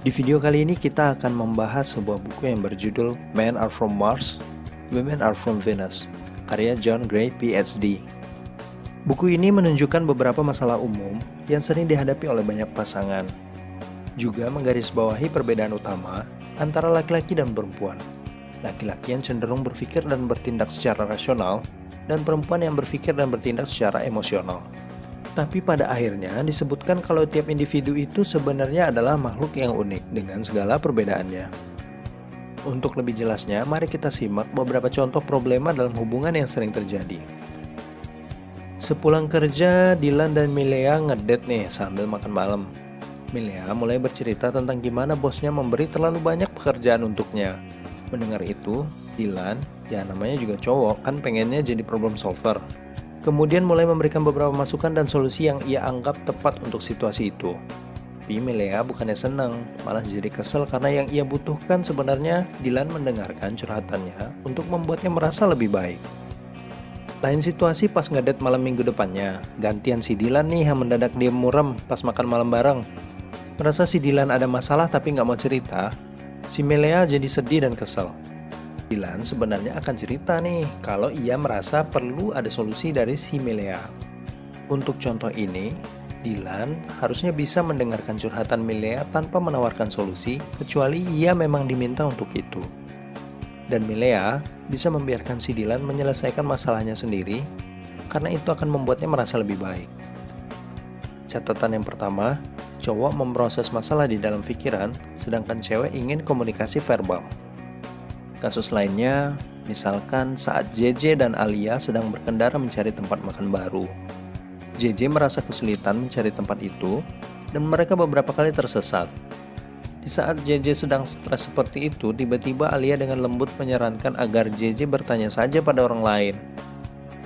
Di video kali ini kita akan membahas sebuah buku yang berjudul Men Are From Mars, Women Are From Venus, karya John Gray PhD. Buku ini menunjukkan beberapa masalah umum yang sering dihadapi oleh banyak pasangan. Juga menggarisbawahi perbedaan utama antara laki-laki dan perempuan. Laki-laki yang cenderung berpikir dan bertindak secara rasional, dan perempuan yang berpikir dan bertindak secara emosional. Tapi pada akhirnya disebutkan kalau tiap individu itu sebenarnya adalah makhluk yang unik dengan segala perbedaannya. Untuk lebih jelasnya, mari kita simak beberapa contoh problema dalam hubungan yang sering terjadi. Sepulang kerja, Dylan dan Milea ngedet nih sambil makan malam. Milea mulai bercerita tentang gimana bosnya memberi terlalu banyak pekerjaan untuknya. Mendengar itu, Dylan, ya namanya juga cowok, kan pengennya jadi problem solver. Kemudian mulai memberikan beberapa masukan dan solusi yang ia anggap tepat untuk situasi itu. Tapi Milea bukannya senang, malah jadi kesel karena yang ia butuhkan sebenarnya Dylan mendengarkan curhatannya untuk membuatnya merasa lebih baik. Lain situasi pas ngedet malam minggu depannya, gantian si Dilan nih yang mendadak dia murem pas makan malam bareng. Merasa si Dilan ada masalah tapi nggak mau cerita, si Melea jadi sedih dan kesel. Dilan sebenarnya akan cerita nih kalau ia merasa perlu ada solusi dari si Melea. Untuk contoh ini, Dilan harusnya bisa mendengarkan curhatan Melea tanpa menawarkan solusi kecuali ia memang diminta untuk itu dan Milea bisa membiarkan si Dylan menyelesaikan masalahnya sendiri karena itu akan membuatnya merasa lebih baik. Catatan yang pertama, cowok memproses masalah di dalam pikiran, sedangkan cewek ingin komunikasi verbal. Kasus lainnya, misalkan saat JJ dan Alia sedang berkendara mencari tempat makan baru. JJ merasa kesulitan mencari tempat itu, dan mereka beberapa kali tersesat. Di saat JJ sedang stres seperti itu, tiba-tiba Alia dengan lembut menyarankan agar JJ bertanya saja pada orang lain.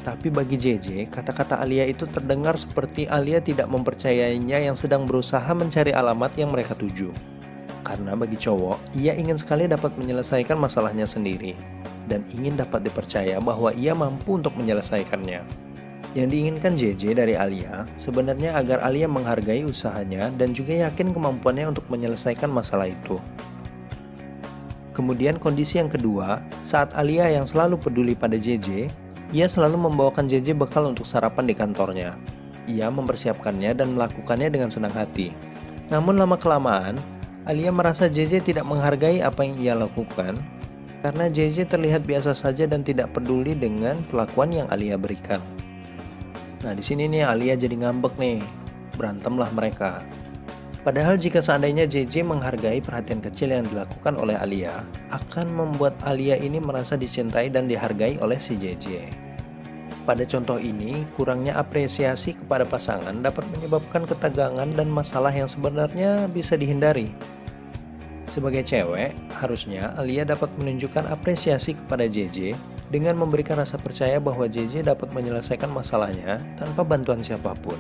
Tapi bagi JJ, kata-kata Alia itu terdengar seperti Alia tidak mempercayainya yang sedang berusaha mencari alamat yang mereka tuju. Karena bagi cowok, ia ingin sekali dapat menyelesaikan masalahnya sendiri, dan ingin dapat dipercaya bahwa ia mampu untuk menyelesaikannya. Yang diinginkan JJ dari Alia sebenarnya agar Alia menghargai usahanya dan juga yakin kemampuannya untuk menyelesaikan masalah itu. Kemudian kondisi yang kedua, saat Alia yang selalu peduli pada JJ, ia selalu membawakan JJ bekal untuk sarapan di kantornya. Ia mempersiapkannya dan melakukannya dengan senang hati. Namun lama-kelamaan, Alia merasa JJ tidak menghargai apa yang ia lakukan karena JJ terlihat biasa saja dan tidak peduli dengan pelakuan yang Alia berikan. Nah, di sini nih Alia jadi ngambek nih. Berantemlah mereka. Padahal jika seandainya JJ menghargai perhatian kecil yang dilakukan oleh Alia, akan membuat Alia ini merasa dicintai dan dihargai oleh si JJ. Pada contoh ini, kurangnya apresiasi kepada pasangan dapat menyebabkan ketegangan dan masalah yang sebenarnya bisa dihindari. Sebagai cewek, harusnya Alia dapat menunjukkan apresiasi kepada JJ dengan memberikan rasa percaya bahwa JJ dapat menyelesaikan masalahnya tanpa bantuan siapa pun.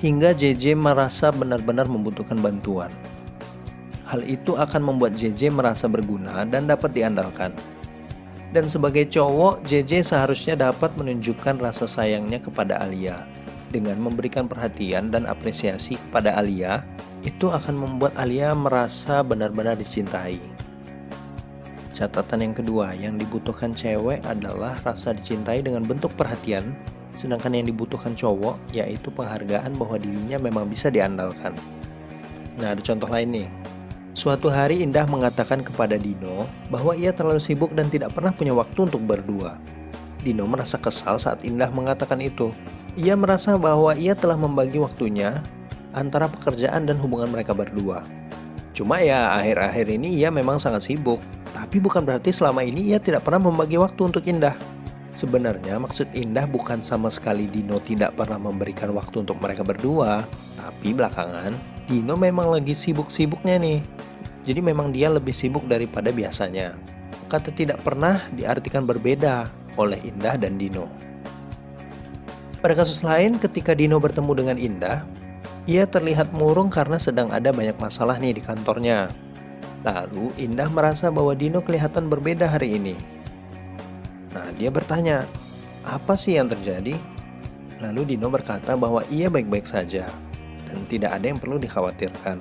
Hingga JJ merasa benar-benar membutuhkan bantuan. Hal itu akan membuat JJ merasa berguna dan dapat diandalkan. Dan sebagai cowok, JJ seharusnya dapat menunjukkan rasa sayangnya kepada Alia. Dengan memberikan perhatian dan apresiasi kepada Alia, itu akan membuat Alia merasa benar-benar dicintai. Catatan yang kedua, yang dibutuhkan cewek adalah rasa dicintai dengan bentuk perhatian, sedangkan yang dibutuhkan cowok yaitu penghargaan bahwa dirinya memang bisa diandalkan. Nah, ada contoh lain nih. Suatu hari Indah mengatakan kepada Dino bahwa ia terlalu sibuk dan tidak pernah punya waktu untuk berdua. Dino merasa kesal saat Indah mengatakan itu. Ia merasa bahwa ia telah membagi waktunya antara pekerjaan dan hubungan mereka berdua. Cuma ya akhir-akhir ini ia memang sangat sibuk tapi bukan berarti selama ini ia tidak pernah membagi waktu untuk Indah. Sebenarnya maksud Indah bukan sama sekali Dino tidak pernah memberikan waktu untuk mereka berdua, tapi belakangan Dino memang lagi sibuk-sibuknya nih. Jadi memang dia lebih sibuk daripada biasanya. Kata tidak pernah diartikan berbeda oleh Indah dan Dino. Pada kasus lain, ketika Dino bertemu dengan Indah, ia terlihat murung karena sedang ada banyak masalah nih di kantornya. Lalu Indah merasa bahwa Dino kelihatan berbeda hari ini. Nah, dia bertanya, apa sih yang terjadi? Lalu Dino berkata bahwa ia baik-baik saja dan tidak ada yang perlu dikhawatirkan.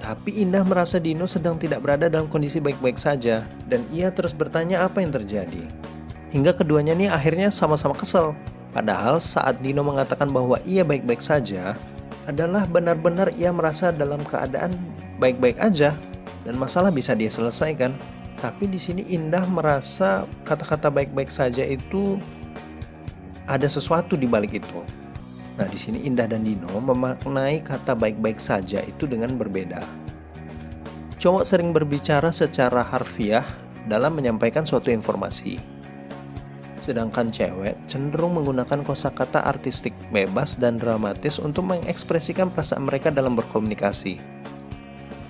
Tapi Indah merasa Dino sedang tidak berada dalam kondisi baik-baik saja dan ia terus bertanya apa yang terjadi. Hingga keduanya ini akhirnya sama-sama kesel. Padahal saat Dino mengatakan bahwa ia baik-baik saja, adalah benar-benar ia merasa dalam keadaan baik-baik aja dan masalah bisa dia selesaikan. Tapi di sini Indah merasa kata-kata baik-baik saja itu ada sesuatu di balik itu. Nah, di sini Indah dan Dino memaknai kata baik-baik saja itu dengan berbeda. Cowok sering berbicara secara harfiah dalam menyampaikan suatu informasi. Sedangkan cewek cenderung menggunakan kosakata artistik bebas dan dramatis untuk mengekspresikan perasaan mereka dalam berkomunikasi.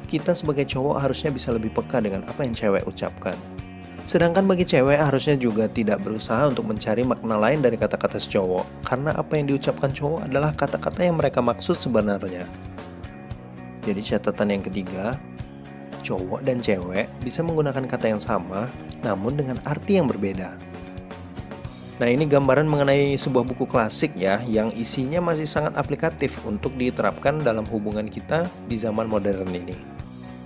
Kita sebagai cowok harusnya bisa lebih peka dengan apa yang cewek ucapkan. Sedangkan bagi cewek harusnya juga tidak berusaha untuk mencari makna lain dari kata-kata cowok, karena apa yang diucapkan cowok adalah kata-kata yang mereka maksud sebenarnya. Jadi catatan yang ketiga, cowok dan cewek bisa menggunakan kata yang sama, namun dengan arti yang berbeda. Nah ini gambaran mengenai sebuah buku klasik ya, yang isinya masih sangat aplikatif untuk diterapkan dalam hubungan kita di zaman modern ini.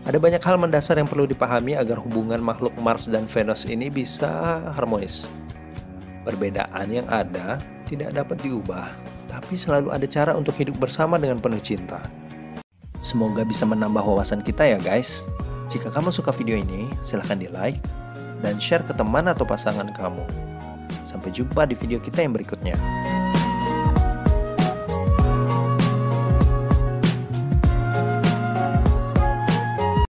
Ada banyak hal mendasar yang perlu dipahami agar hubungan makhluk Mars dan Venus ini bisa harmonis. Perbedaan yang ada tidak dapat diubah, tapi selalu ada cara untuk hidup bersama dengan penuh cinta. Semoga bisa menambah wawasan kita ya guys. Jika kamu suka video ini, silahkan di like dan share ke teman atau pasangan kamu. Sampai jumpa di video kita yang berikutnya.